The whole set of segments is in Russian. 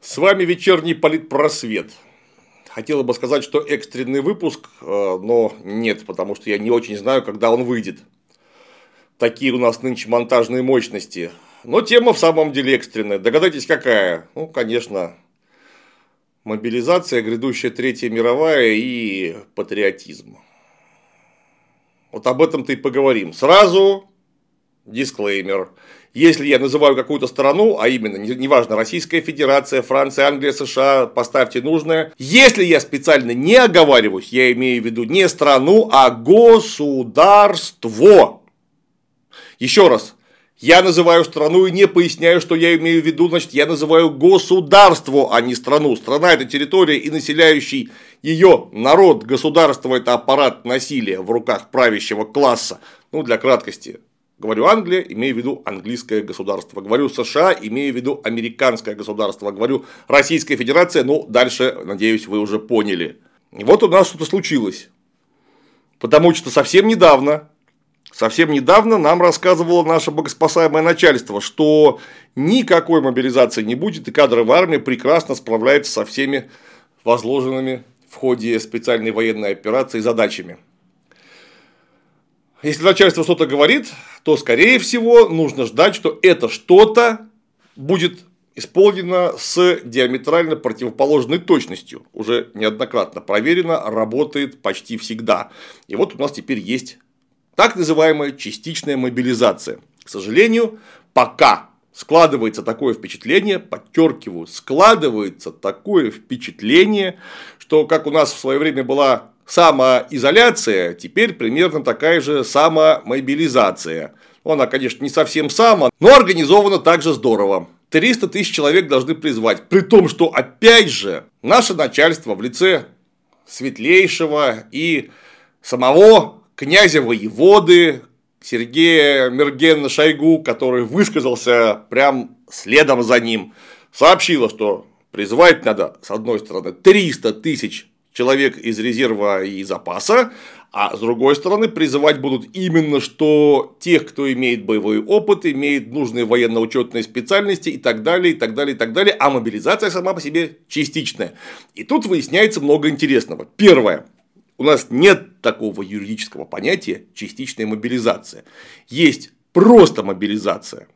С вами вечерний политпросвет. Хотела бы сказать, что экстренный выпуск, э, но нет, потому что я не очень знаю, когда он выйдет. Такие у нас нынче монтажные мощности. Но тема в самом деле экстренная. Догадайтесь, какая? Ну, конечно, мобилизация, грядущая Третья мировая и патриотизм. Вот об этом-то и поговорим. Сразу дисклеймер. Если я называю какую-то страну, а именно, неважно, Российская Федерация, Франция, Англия, США, поставьте нужное. Если я специально не оговариваюсь, я имею в виду не страну, а государство. Еще раз, я называю страну и не поясняю, что я имею в виду, значит, я называю государство, а не страну. Страна – это территория и населяющий ее народ. Государство – это аппарат насилия в руках правящего класса. Ну, для краткости, Говорю Англия, имею в виду английское государство. Говорю США, имею в виду американское государство. Говорю Российская Федерация, ну, дальше, надеюсь, вы уже поняли. И вот у нас что-то случилось. Потому что совсем недавно, совсем недавно нам рассказывало наше богоспасаемое начальство, что никакой мобилизации не будет, и кадровая армия прекрасно справляется со всеми возложенными в ходе специальной военной операции задачами. Если начальство что-то говорит, то, скорее всего, нужно ждать, что это что-то будет исполнено с диаметрально противоположной точностью. Уже неоднократно проверено, работает почти всегда. И вот у нас теперь есть так называемая частичная мобилизация. К сожалению, пока складывается такое впечатление, подчеркиваю, складывается такое впечатление, что как у нас в свое время была самоизоляция, теперь примерно такая же самомобилизация. Она, конечно, не совсем сама, но организована также здорово. 300 тысяч человек должны призвать. При том, что, опять же, наше начальство в лице светлейшего и самого князя воеводы Сергея Мергена Шойгу, который высказался прям следом за ним, сообщило, что призвать надо, с одной стороны, 300 тысяч человек из резерва и запаса, а с другой стороны призывать будут именно что тех, кто имеет боевой опыт, имеет нужные военно-учетные специальности и так далее, и так далее, и так далее, а мобилизация сама по себе частичная. И тут выясняется много интересного. Первое. У нас нет такого юридического понятия частичная мобилизация. Есть просто мобилизация.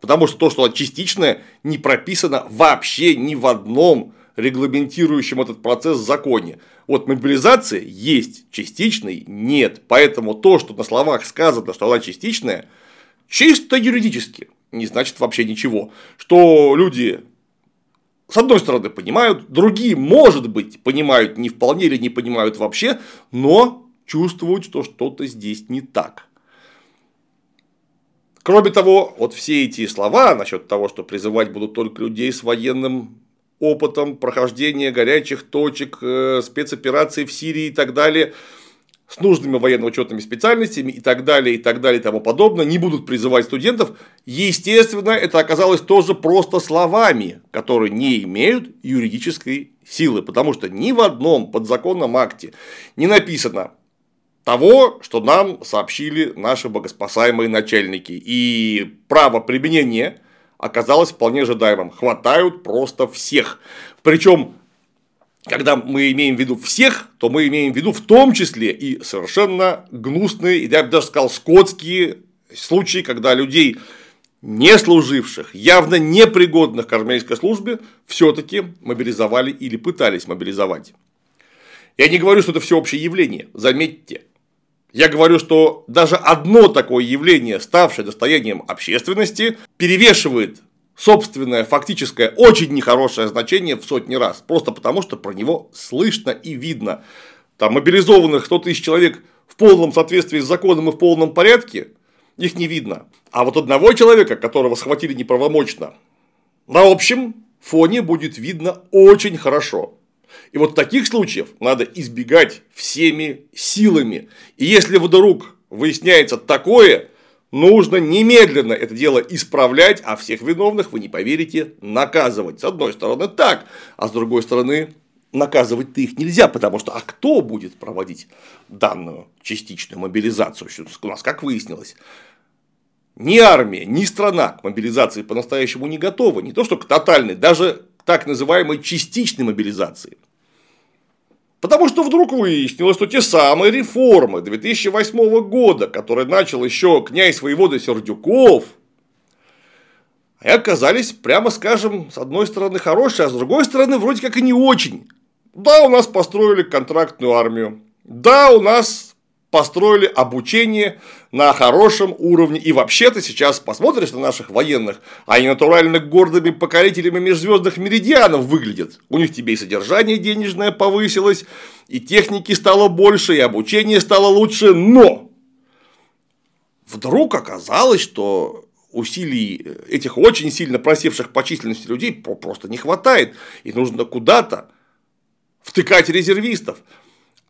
Потому что то, что она частичная, не прописано вообще ни в одном регламентирующем этот процесс законе. Вот мобилизация есть, частичной нет. Поэтому то, что на словах сказано, что она частичная, чисто юридически не значит вообще ничего. Что люди с одной стороны понимают, другие, может быть, понимают не вполне или не понимают вообще, но чувствуют, что что-то здесь не так. Кроме того, вот все эти слова насчет того, что призывать будут только людей с военным опытом прохождения горячих точек, э, спецопераций в Сирии и так далее, с нужными военно-учетными специальностями и так далее, и так далее, и тому подобное, не будут призывать студентов. Естественно, это оказалось тоже просто словами, которые не имеют юридической силы, потому что ни в одном подзаконном акте не написано того, что нам сообщили наши богоспасаемые начальники. И право применения оказалось вполне ожидаемым. Хватают просто всех. Причем когда мы имеем в виду всех, то мы имеем в виду в том числе и совершенно гнусные, я бы даже сказал, скотские случаи, когда людей, не служивших, явно непригодных к армейской службе, все-таки мобилизовали или пытались мобилизовать. Я не говорю, что это всеобщее явление, заметьте. Я говорю, что даже одно такое явление, ставшее достоянием общественности, перевешивает собственное фактическое очень нехорошее значение в сотни раз. Просто потому, что про него слышно и видно. Там мобилизованных 100 тысяч человек в полном соответствии с законом и в полном порядке, их не видно. А вот одного человека, которого схватили неправомочно, на общем фоне будет видно очень хорошо. И вот таких случаев надо избегать всеми силами. И если вдруг выясняется такое, нужно немедленно это дело исправлять, а всех виновных, вы не поверите, наказывать. С одной стороны так, а с другой стороны наказывать-то их нельзя, потому что а кто будет проводить данную частичную мобилизацию? У нас, как выяснилось, ни армия, ни страна к мобилизации по-настоящему не готова. Не то, что к тотальной, даже к так называемой частичной мобилизации. Потому что вдруг выяснилось, что те самые реформы 2008 года, которые начал еще князь воевода Сердюков, оказались, прямо скажем, с одной стороны хорошие, а с другой стороны вроде как и не очень. Да, у нас построили контрактную армию. Да, у нас построили обучение на хорошем уровне. И вообще-то сейчас посмотришь на наших военных, они натурально гордыми покорителями межзвездных меридианов выглядят. У них тебе и содержание денежное повысилось, и техники стало больше, и обучение стало лучше. Но вдруг оказалось, что усилий этих очень сильно просевших по численности людей просто не хватает. И нужно куда-то втыкать резервистов.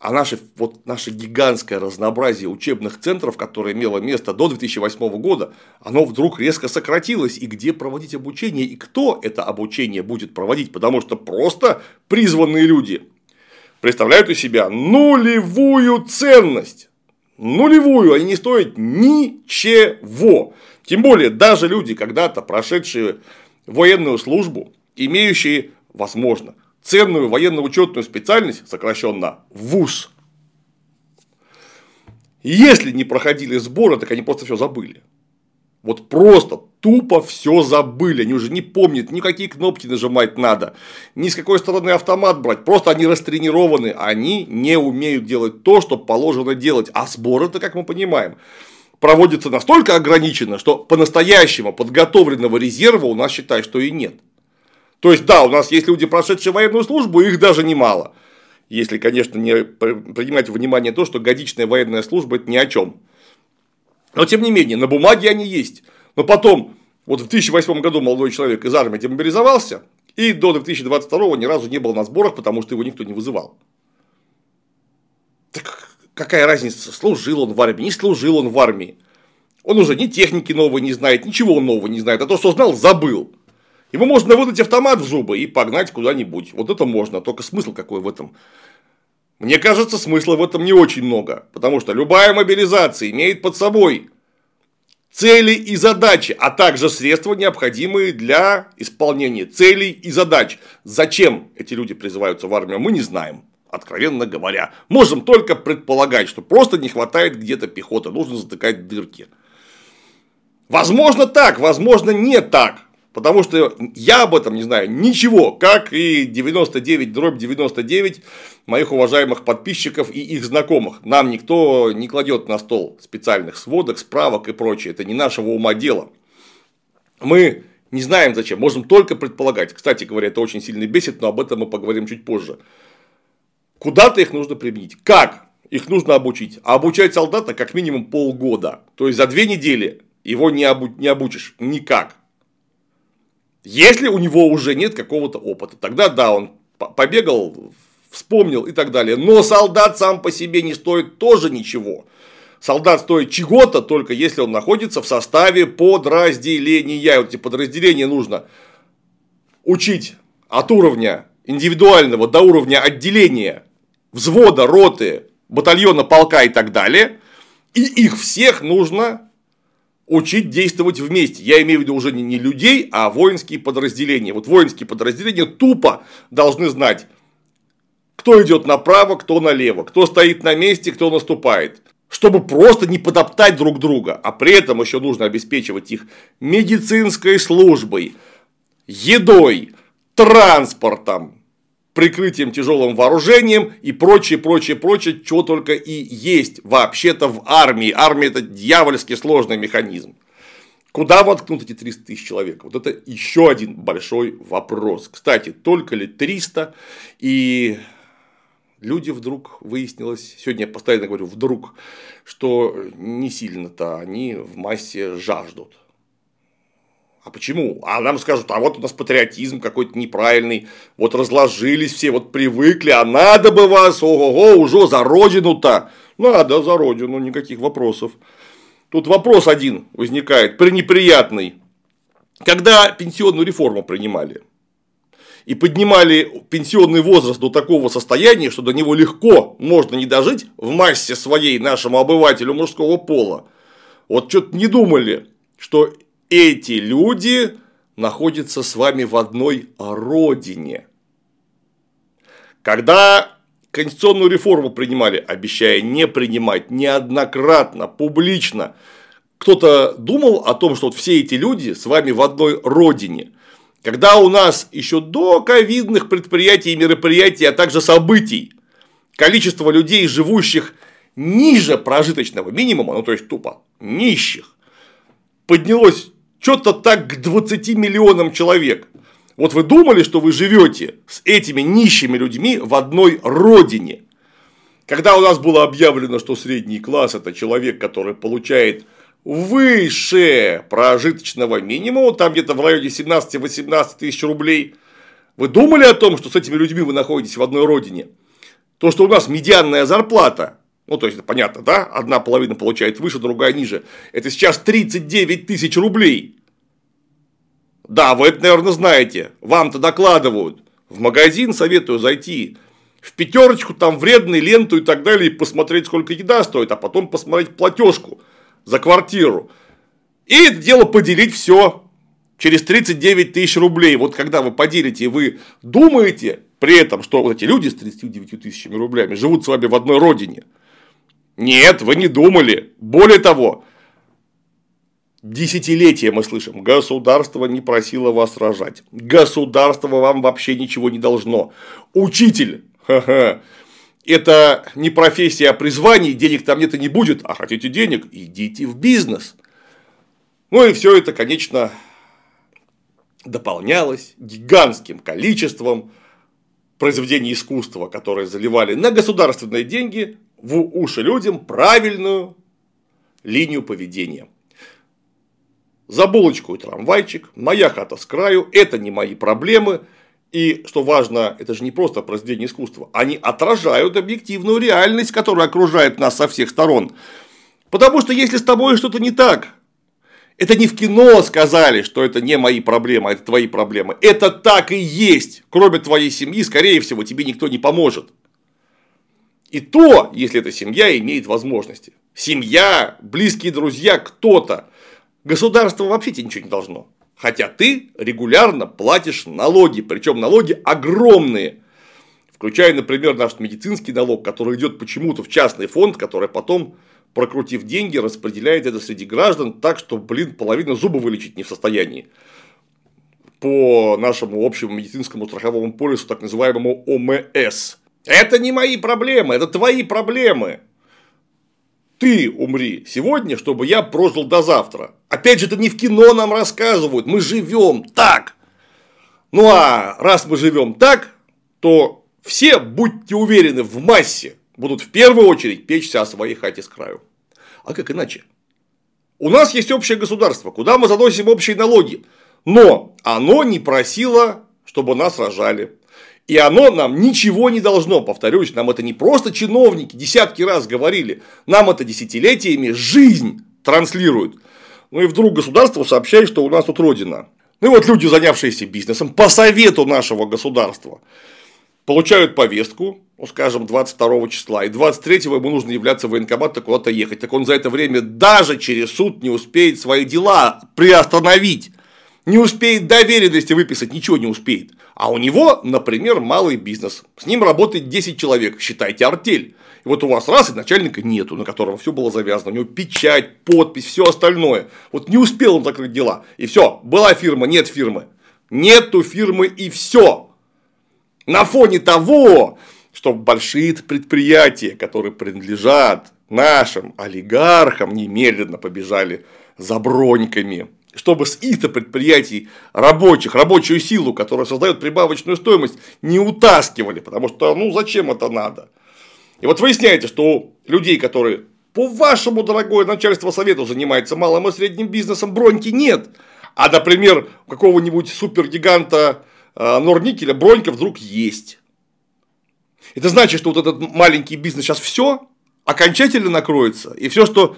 А наше, вот наше гигантское разнообразие учебных центров, которое имело место до 2008 года, оно вдруг резко сократилось. И где проводить обучение, и кто это обучение будет проводить, потому что просто призванные люди представляют у себя нулевую ценность. Нулевую, они не стоят ничего. Тем более, даже люди, когда-то прошедшие военную службу, имеющие, возможно, ценную военно-учетную специальность, сокращенно ВУЗ. Если не проходили сборы, так они просто все забыли. Вот просто тупо все забыли. Они уже не помнят, никакие кнопки нажимать надо, ни с какой стороны автомат брать. Просто они растренированы, они не умеют делать то, что положено делать. А сборы-то, как мы понимаем, проводятся настолько ограниченно, что по-настоящему подготовленного резерва у нас считай, что и нет. То есть, да, у нас есть люди, прошедшие военную службу, их даже немало. Если, конечно, не принимать во внимание то, что годичная военная служба – это ни о чем. Но, тем не менее, на бумаге они есть. Но потом, вот в 2008 году молодой человек из армии демобилизовался, и до 2022 ни разу не был на сборах, потому что его никто не вызывал. Так какая разница, служил он в армии, не служил он в армии. Он уже ни техники новой не знает, ничего нового не знает, а то, что знал, забыл. Ему можно выдать автомат в зубы и погнать куда-нибудь. Вот это можно. Только смысл какой в этом? Мне кажется, смысла в этом не очень много. Потому что любая мобилизация имеет под собой цели и задачи, а также средства, необходимые для исполнения целей и задач. Зачем эти люди призываются в армию, мы не знаем. Откровенно говоря, можем только предполагать, что просто не хватает где-то пехоты, нужно затыкать дырки. Возможно так, возможно не так. Потому что я об этом не знаю ничего, как и 99 дробь 99 моих уважаемых подписчиков и их знакомых. Нам никто не кладет на стол специальных сводок, справок и прочее. Это не нашего ума дело. Мы не знаем зачем, можем только предполагать. Кстати говоря, это очень сильно бесит, но об этом мы поговорим чуть позже. Куда-то их нужно применить. Как? Их нужно обучить. А обучать солдата как минимум полгода. То есть за две недели его не, обу- не обучишь никак. Если у него уже нет какого-то опыта, тогда да, он побегал, вспомнил и так далее. Но солдат сам по себе не стоит тоже ничего. Солдат стоит чего-то, только если он находится в составе подразделения. Вот эти подразделения нужно учить от уровня индивидуального до уровня отделения, взвода, роты, батальона, полка и так далее. И их всех нужно учить действовать вместе. Я имею в виду уже не людей, а воинские подразделения. Вот воинские подразделения тупо должны знать, кто идет направо, кто налево, кто стоит на месте, кто наступает. Чтобы просто не подоптать друг друга, а при этом еще нужно обеспечивать их медицинской службой, едой, транспортом, прикрытием тяжелым вооружением и прочее, прочее, прочее, чего только и есть вообще-то в армии. Армия это дьявольски сложный механизм. Куда воткнут эти 300 тысяч человек? Вот это еще один большой вопрос. Кстати, только ли 300? И люди вдруг выяснилось, сегодня я постоянно говорю вдруг, что не сильно-то они в массе жаждут. А почему? А нам скажут, а вот у нас патриотизм какой-то неправильный, вот разложились все, вот привыкли, а надо бы вас, ого-го, уже за родину-то. Надо за родину, никаких вопросов. Тут вопрос один возникает, пренеприятный. Когда пенсионную реформу принимали, и поднимали пенсионный возраст до такого состояния, что до него легко можно не дожить в массе своей нашему обывателю мужского пола. Вот что-то не думали, что эти люди находятся с вами в одной родине. Когда конституционную реформу принимали, обещая не принимать неоднократно, публично, кто-то думал о том, что вот все эти люди с вами в одной родине. Когда у нас еще до ковидных предприятий и мероприятий, а также событий, количество людей, живущих ниже прожиточного минимума, ну то есть тупо нищих, поднялось что-то так к 20 миллионам человек. Вот вы думали, что вы живете с этими нищими людьми в одной родине. Когда у нас было объявлено, что средний класс это человек, который получает выше прожиточного минимума, там где-то в районе 17-18 тысяч рублей, вы думали о том, что с этими людьми вы находитесь в одной родине? То, что у нас медианная зарплата, ну, то есть, понятно, да, одна половина получает выше, другая ниже, это сейчас 39 тысяч рублей. Да, вы это, наверное, знаете, вам-то докладывают. В магазин советую зайти, в пятерочку, там вредную ленту и так далее, и посмотреть, сколько еда стоит, а потом посмотреть платежку за квартиру. И это дело поделить все через 39 тысяч рублей. Вот когда вы поделите, вы думаете при этом, что вот эти люди с 39 тысячами рублями живут с вами в одной родине. Нет, вы не думали. Более того, Десятилетия мы слышим, государство не просило вас рожать, государство вам вообще ничего не должно. Учитель, ха-ха, это не профессия, а призвание, денег там нет и не будет, а хотите денег, идите в бизнес. Ну и все это, конечно, дополнялось гигантским количеством произведений искусства, которые заливали на государственные деньги в уши людям правильную линию поведения. За булочку и трамвайчик, моя хата с краю, это не мои проблемы, и, что важно, это же не просто произведение искусства. Они отражают объективную реальность, которая окружает нас со всех сторон. Потому что если с тобой что-то не так, это не в кино сказали, что это не мои проблемы, а это твои проблемы. Это так и есть. Кроме твоей семьи, скорее всего, тебе никто не поможет. И то, если эта семья имеет возможности. Семья, близкие друзья, кто-то. Государство вообще тебе ничего не должно. Хотя ты регулярно платишь налоги, причем налоги огромные. Включая, например, наш медицинский налог, который идет почему-то в частный фонд, который потом, прокрутив деньги, распределяет это среди граждан так, что, блин, половина зуба вылечить не в состоянии. По нашему общему медицинскому страховому полису, так называемому ОМС. Это не мои проблемы, это твои проблемы ты умри сегодня, чтобы я прожил до завтра. Опять же, это не в кино нам рассказывают, мы живем так. Ну а раз мы живем так, то все, будьте уверены, в массе будут в первую очередь печься о своей хате с краю. А как иначе? У нас есть общее государство, куда мы заносим общие налоги, но оно не просило, чтобы нас рожали. И оно нам ничего не должно, повторюсь, нам это не просто чиновники, десятки раз говорили, нам это десятилетиями жизнь транслирует. Ну и вдруг государство сообщает, что у нас тут родина. Ну и вот люди, занявшиеся бизнесом, по совету нашего государства, получают повестку, ну, скажем, 22 числа, и 23 ему нужно являться в военкомат, куда-то ехать. Так он за это время даже через суд не успеет свои дела приостановить не успеет доверенности выписать, ничего не успеет. А у него, например, малый бизнес. С ним работает 10 человек, считайте артель. И вот у вас раз и начальника нету, на котором все было завязано. У него печать, подпись, все остальное. Вот не успел он закрыть дела. И все, была фирма, нет фирмы. Нету фирмы и все. На фоне того, что большие предприятия, которые принадлежат нашим олигархам, немедленно побежали за броньками чтобы с их-то предприятий рабочих, рабочую силу, которая создает прибавочную стоимость, не утаскивали, потому что, ну, зачем это надо? И вот выясняете, что людей, которые по вашему, дорогое начальство совету, занимается малым и средним бизнесом, броньки нет. А, например, у какого-нибудь супергиганта э, Норникеля бронька вдруг есть. Это значит, что вот этот маленький бизнес сейчас все окончательно накроется, и все, что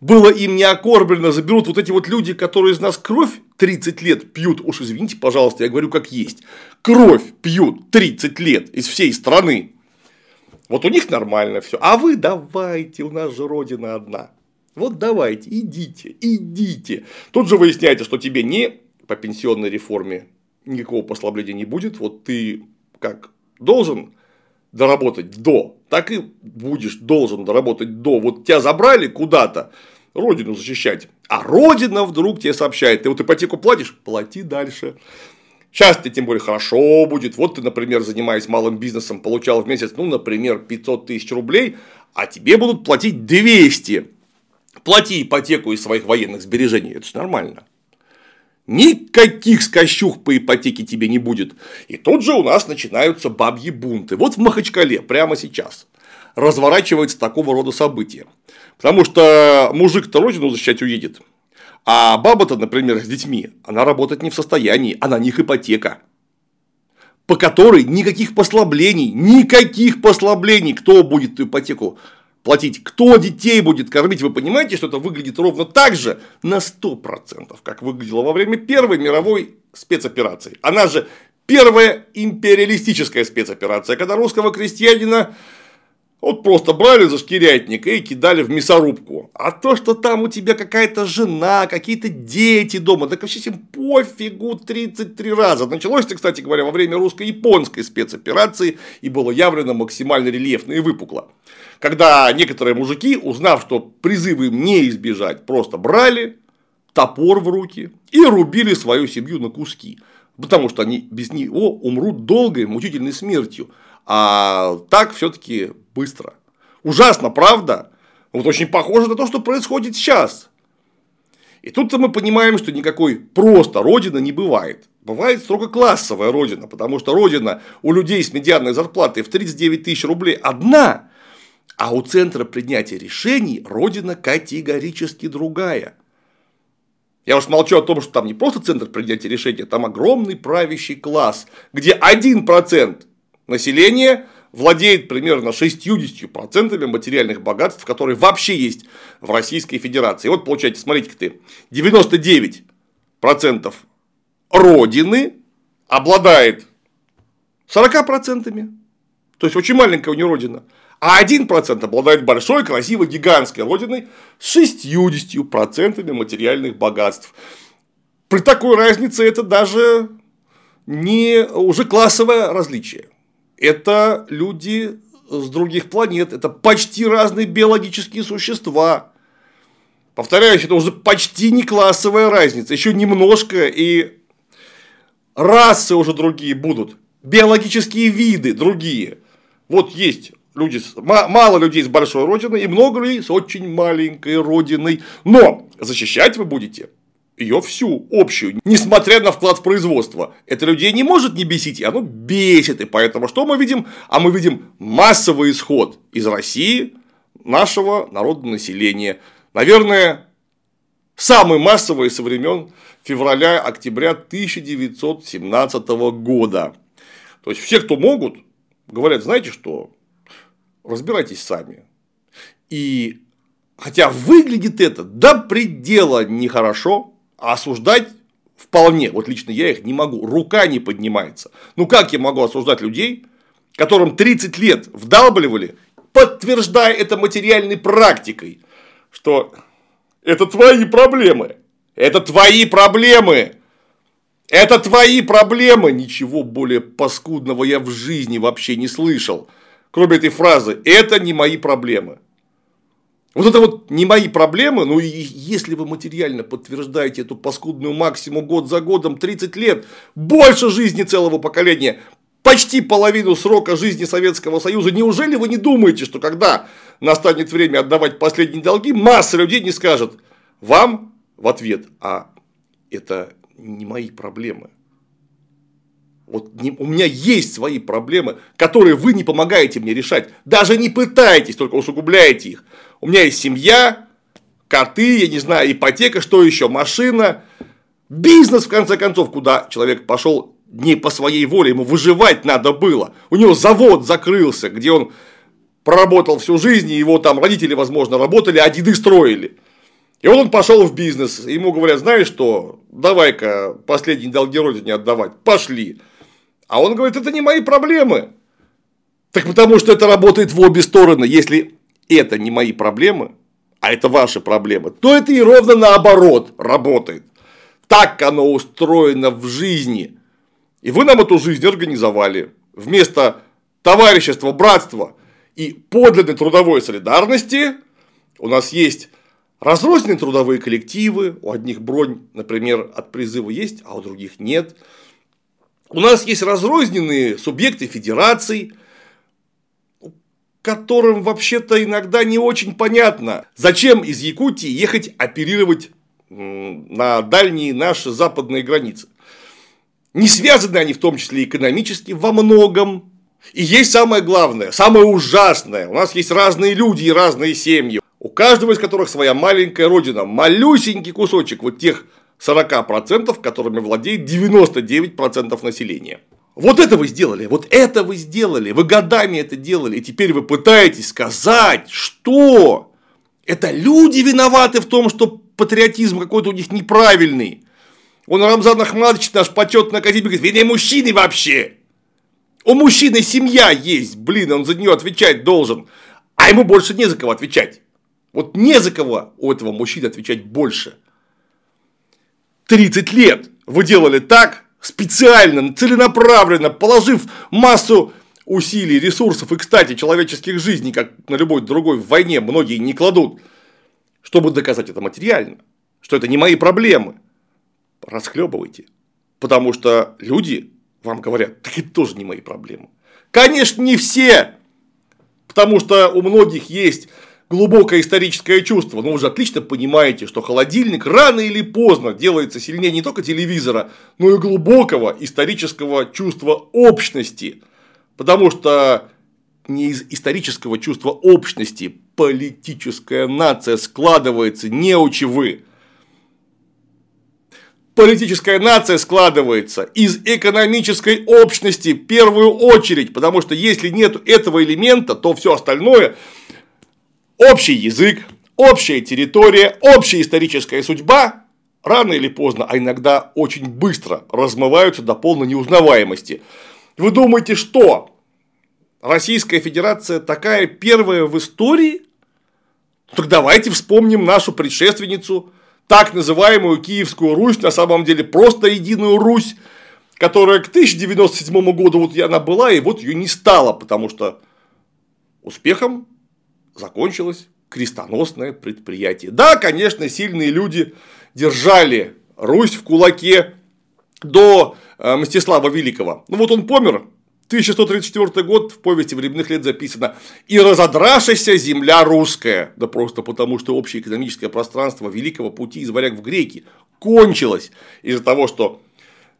было им не окорблено, заберут вот эти вот люди, которые из нас кровь 30 лет пьют, уж извините, пожалуйста, я говорю как есть, кровь пьют 30 лет из всей страны. Вот у них нормально все. А вы давайте, у нас же родина одна. Вот давайте, идите, идите. Тут же выясняется, что тебе не по пенсионной реформе никакого послабления не будет. Вот ты как должен доработать до, так и будешь должен доработать до. Вот тебя забрали куда-то, родину защищать, а родина вдруг тебе сообщает, ты вот ипотеку платишь, плати дальше. Сейчас тебе тем более хорошо будет. Вот ты, например, занимаясь малым бизнесом, получал в месяц, ну, например, 500 тысяч рублей, а тебе будут платить 200. Плати ипотеку из своих военных сбережений. Это же нормально. Никаких скощух по ипотеке тебе не будет. И тут же у нас начинаются бабьи бунты. Вот в Махачкале прямо сейчас разворачивается такого рода события. Потому что мужик-то родину защищать уедет. А баба-то, например, с детьми, она работать не в состоянии, а на них ипотека. По которой никаких послаблений, никаких послаблений, кто будет ипотеку платить, кто детей будет кормить, вы понимаете, что это выглядит ровно так же на 100%, как выглядело во время Первой мировой спецоперации. Она же первая империалистическая спецоперация, когда русского крестьянина вот просто брали за шкирятник и кидали в мясорубку. А то, что там у тебя какая-то жена, какие-то дети дома, так вообще всем пофигу 33 раза. Началось это, кстати говоря, во время русско-японской спецоперации и было явлено максимально рельефно и выпукло. Когда некоторые мужики, узнав, что призывы им не избежать, просто брали топор в руки и рубили свою семью на куски. Потому что они без него умрут долгой, мучительной смертью. А так все-таки быстро. Ужасно, правда? Вот очень похоже на то, что происходит сейчас. И тут-то мы понимаем, что никакой просто родина не бывает. Бывает строго классовая родина, потому что родина у людей с медианной зарплатой в 39 тысяч рублей одна, а у центра принятия решений родина категорически другая. Я уж молчу о том, что там не просто центр принятия решений, там огромный правящий класс, где 1% населения владеет примерно 60% материальных богатств, которые вообще есть в Российской Федерации. И вот получается, смотрите-ка ты, 99% Родины обладает 40%. То есть, очень маленькая у нее Родина. А 1% обладает большой, красивой, гигантской Родиной с 60% материальных богатств. При такой разнице это даже не уже классовое различие это люди с других планет, это почти разные биологические существа. Повторяюсь, это уже почти не классовая разница, еще немножко и расы уже другие будут, биологические виды другие. Вот есть люди, мало людей с большой родиной и много людей с очень маленькой родиной, но защищать вы будете ее всю, общую, несмотря на вклад в производство. Это людей не может не бесить, и оно бесит. И поэтому что мы видим? А мы видим массовый исход из России нашего народного населения. Наверное, самый массовый со времен февраля-октября 1917 года. То есть все, кто могут, говорят, знаете что, разбирайтесь сами. И хотя выглядит это до предела нехорошо, а осуждать вполне, вот лично я их не могу, рука не поднимается. Ну как я могу осуждать людей, которым 30 лет вдалбливали, подтверждая это материальной практикой, что это твои проблемы, это твои проблемы, это твои проблемы. Ничего более паскудного я в жизни вообще не слышал. Кроме этой фразы «это не мои проблемы». Вот это вот не мои проблемы, ну и если вы материально подтверждаете эту паскудную максиму год за годом 30 лет, больше жизни целого поколения, почти половину срока жизни Советского Союза, неужели вы не думаете, что когда настанет время отдавать последние долги, масса людей не скажет вам в ответ, а это не мои проблемы. Вот не, у меня есть свои проблемы, которые вы не помогаете мне решать. Даже не пытаетесь, только усугубляете их. У меня есть семья, коты, я не знаю, ипотека, что еще, машина, бизнес, в конце концов, куда человек пошел не по своей воле, ему выживать надо было. У него завод закрылся, где он проработал всю жизнь, и его там родители, возможно, работали, а деды строили. И вот он пошел в бизнес. Ему говорят, знаешь что, давай-ка последние долги родине отдавать. Пошли. А он говорит, это не мои проблемы. Так потому что это работает в обе стороны. Если это не мои проблемы, а это ваши проблемы, то это и ровно наоборот работает. Так оно устроено в жизни. И вы нам эту жизнь организовали. Вместо товарищества, братства и подлинной трудовой солидарности у нас есть разрозненные трудовые коллективы, у одних бронь, например, от призыва есть, а у других нет. У нас есть разрозненные субъекты федераций, которым вообще-то иногда не очень понятно, зачем из Якутии ехать оперировать на дальние наши западные границы. Не связаны они в том числе экономически во многом. И есть самое главное, самое ужасное. У нас есть разные люди и разные семьи. У каждого из которых своя маленькая родина. Малюсенький кусочек вот тех 40%, которыми владеет 99% населения. Вот это вы сделали, вот это вы сделали, вы годами это делали, и теперь вы пытаетесь сказать, что это люди виноваты в том, что патриотизм какой-то у них неправильный. Он Рамзан Ахмадович, наш почетный академик, говорит, вы не мужчины вообще. У мужчины семья есть, блин, он за нее отвечать должен. А ему больше не за кого отвечать. Вот не за кого у этого мужчины отвечать больше. 30 лет вы делали так, специально, целенаправленно, положив массу усилий, ресурсов и, кстати, человеческих жизней, как на любой другой войне многие не кладут, чтобы доказать это материально, что это не мои проблемы. Расхлебывайте. Потому что люди вам говорят, так это тоже не мои проблемы. Конечно, не все, потому что у многих есть глубокое историческое чувство, но вы же отлично понимаете, что холодильник рано или поздно делается сильнее не только телевизора, но и глубокого исторического чувства общности. Потому что не из исторического чувства общности политическая нация складывается, не учи вы. Политическая нация складывается из экономической общности в первую очередь, потому что если нет этого элемента, то все остальное общий язык, общая территория, общая историческая судьба рано или поздно, а иногда очень быстро размываются до полной неузнаваемости. Вы думаете, что Российская Федерация такая первая в истории? Так давайте вспомним нашу предшественницу, так называемую Киевскую Русь, на самом деле просто единую Русь, которая к 1097 году вот она была, и вот ее не стало, потому что успехом закончилось крестоносное предприятие. Да, конечно, сильные люди держали Русь в кулаке до э, Мстислава Великого. Ну вот он помер, 1134 год в повести временных лет записано «И разодрашися земля русская». Да просто потому, что общее экономическое пространство великого пути из варяг в греки кончилось из-за того, что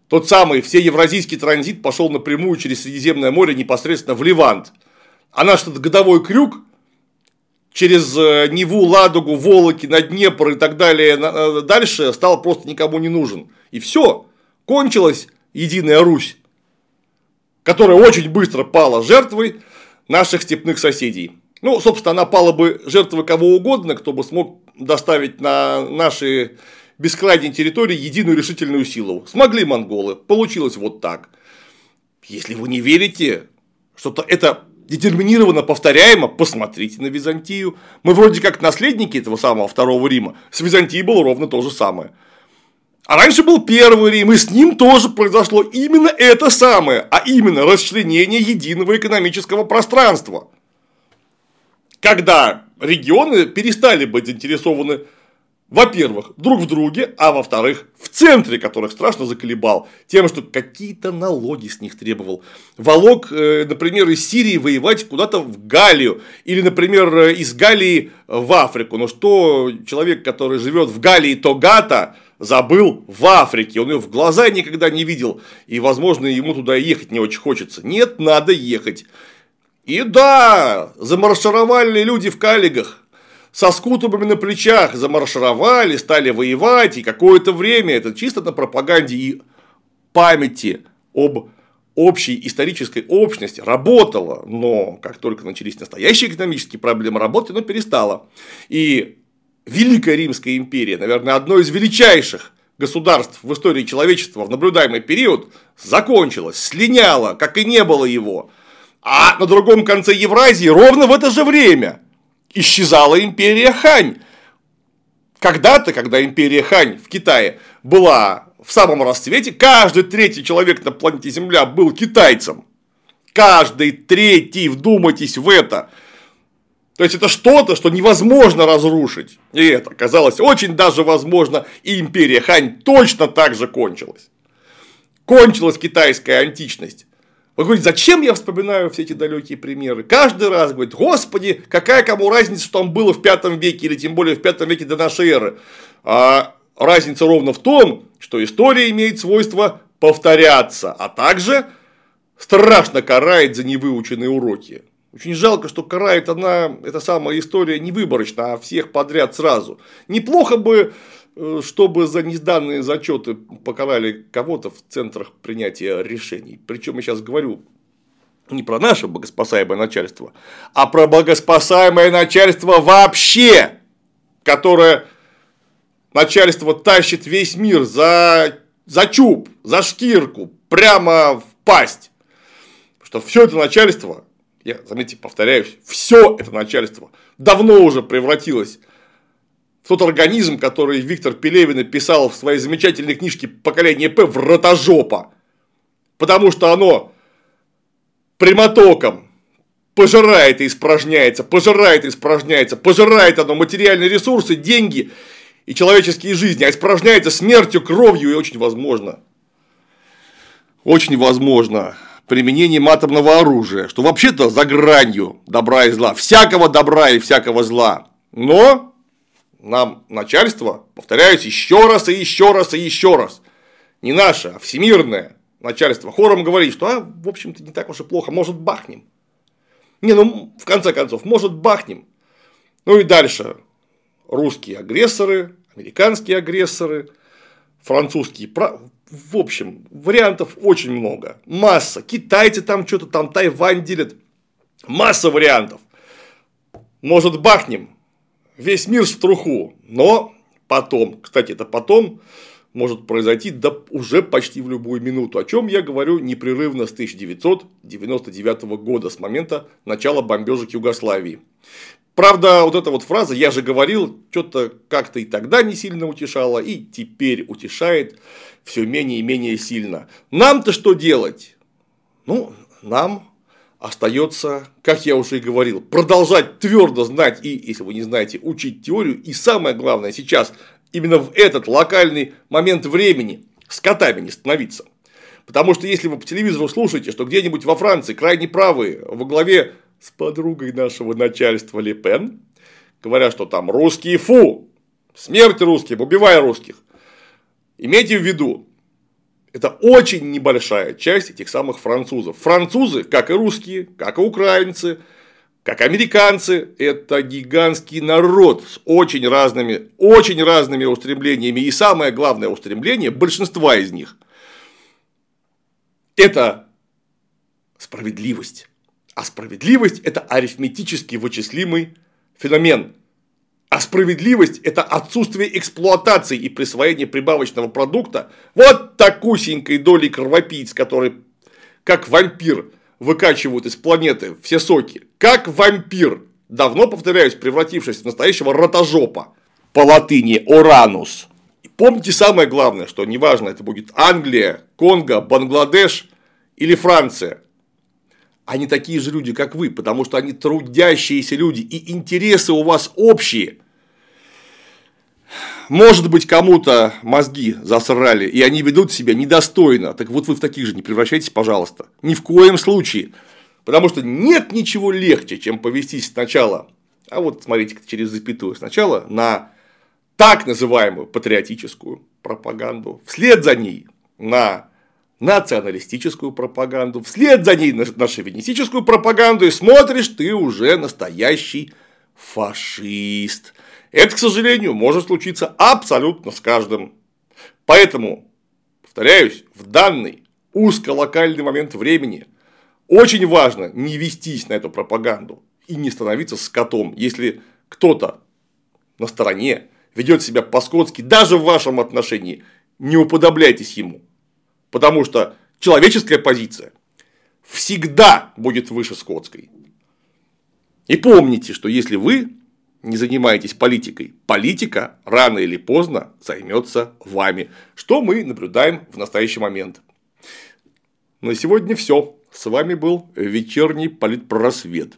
тот самый всеевразийский транзит пошел напрямую через Средиземное море непосредственно в Ливант. А наш этот годовой крюк через э, Неву, Ладогу, Волоки, на Днепр и так далее э, дальше стал просто никому не нужен. И все, кончилась единая Русь, которая очень быстро пала жертвой наших степных соседей. Ну, собственно, она пала бы жертвой кого угодно, кто бы смог доставить на наши бескрайние территории единую решительную силу. Смогли монголы, получилось вот так. Если вы не верите, что-то это детерминированно повторяемо, посмотрите на Византию. Мы вроде как наследники этого самого Второго Рима. С Византией было ровно то же самое. А раньше был Первый Рим, и с ним тоже произошло именно это самое, а именно расчленение единого экономического пространства. Когда регионы перестали быть заинтересованы во-первых, друг в друге, а во-вторых, в центре, которых страшно заколебал, тем, что какие-то налоги с них требовал. Волок, э, например, из Сирии воевать куда-то в Галлию, или, например, э, из Галлии в Африку. Но что человек, который живет в Галлии Тогата, забыл в Африке, он ее в глаза никогда не видел, и, возможно, ему туда ехать не очень хочется. Нет, надо ехать. И да, замаршировали люди в калигах, со скутубами на плечах замаршировали, стали воевать, и какое-то время это чисто на пропаганде и памяти об общей исторической общности работало, но как только начались настоящие экономические проблемы, работать оно перестало. И Великая Римская империя, наверное, одно из величайших государств в истории человечества в наблюдаемый период закончилось, слиняло, как и не было его. А на другом конце Евразии ровно в это же время исчезала империя Хань. Когда-то, когда империя Хань в Китае была в самом расцвете, каждый третий человек на планете Земля был китайцем. Каждый третий, вдумайтесь в это. То есть это что-то, что невозможно разрушить. И это казалось очень даже возможно, и империя Хань точно так же кончилась. Кончилась китайская античность. Вы говорите, зачем я вспоминаю все эти далекие примеры? Каждый раз говорит, господи, какая кому разница, что там было в пятом веке или тем более в пятом веке до нашей эры. А разница ровно в том, что история имеет свойство повторяться, а также страшно карает за невыученные уроки. Очень жалко, что карает она, эта самая история, не выборочно, а всех подряд сразу. Неплохо бы, чтобы за несданные зачеты покарали кого-то в центрах принятия решений. Причем я сейчас говорю не про наше богоспасаемое начальство, а про богоспасаемое начальство вообще, которое начальство тащит весь мир за, за чуб, за шкирку, прямо в пасть. Что все это начальство я, заметьте, повторяюсь, все это начальство давно уже превратилось тот организм, который Виктор Пелевин писал в своей замечательной книжке «Поколение П» в ротожопа. Потому что оно прямотоком пожирает и испражняется, пожирает и испражняется, пожирает оно материальные ресурсы, деньги и человеческие жизни, а испражняется смертью, кровью и очень возможно, очень возможно применением атомного оружия, что вообще-то за гранью добра и зла, всякого добра и всякого зла. Но нам начальство, повторяюсь, еще раз и еще раз и еще раз, не наше, а всемирное начальство хором говорит, что, а, в общем-то, не так уж и плохо, может, бахнем. Не, ну, в конце концов, может, бахнем. Ну и дальше. Русские агрессоры, американские агрессоры, французские в общем, вариантов очень много. Масса. Китайцы там что-то там, Тайвань делят. Масса вариантов. Может, бахнем. Весь мир в труху. Но потом, кстати, это потом может произойти да уже почти в любую минуту, о чем я говорю непрерывно с 1999 года, с момента начала бомбежек Югославии. Правда, вот эта вот фраза «я же говорил» что-то как-то и тогда не сильно утешала, и теперь утешает все менее и менее сильно. Нам-то что делать? Ну, нам остается, как я уже и говорил, продолжать твердо знать и, если вы не знаете, учить теорию. И самое главное сейчас, именно в этот локальный момент времени, с котами не становиться. Потому что если вы по телевизору слушаете, что где-нибудь во Франции крайне правые во главе с подругой нашего начальства Лепен, говоря, что там русские фу, смерть русским, убивай русских. Имейте в виду, это очень небольшая часть этих самых французов. Французы, как и русские, как и украинцы, как американцы, это гигантский народ с очень разными, очень разными устремлениями. И самое главное устремление большинства из них – это справедливость. А справедливость – это арифметически вычислимый феномен. А справедливость – это отсутствие эксплуатации и присвоения прибавочного продукта вот такусенькой доли кровопийц, которые как вампир выкачивают из планеты все соки. Как вампир, давно, повторяюсь, превратившись в настоящего ротожопа. По латыни «оранус». Помните самое главное, что неважно, это будет Англия, Конго, Бангладеш или Франция они такие же люди, как вы, потому что они трудящиеся люди, и интересы у вас общие. Может быть, кому-то мозги засрали, и они ведут себя недостойно. Так вот вы в таких же не превращайтесь, пожалуйста. Ни в коем случае. Потому что нет ничего легче, чем повестись сначала, а вот смотрите через запятую, сначала на так называемую патриотическую пропаганду, вслед за ней на националистическую пропаганду, вслед за ней на шовинистическую пропаганду, и смотришь, ты уже настоящий фашист. Это, к сожалению, может случиться абсолютно с каждым. Поэтому, повторяюсь, в данный узколокальный момент времени очень важно не вестись на эту пропаганду и не становиться скотом. Если кто-то на стороне, ведет себя по-скотски даже в вашем отношении, не уподобляйтесь ему. Потому что человеческая позиция всегда будет выше скотской. И помните, что если вы не занимаетесь политикой, политика рано или поздно займется вами, что мы наблюдаем в настоящий момент. На сегодня все. С вами был вечерний политпросвет.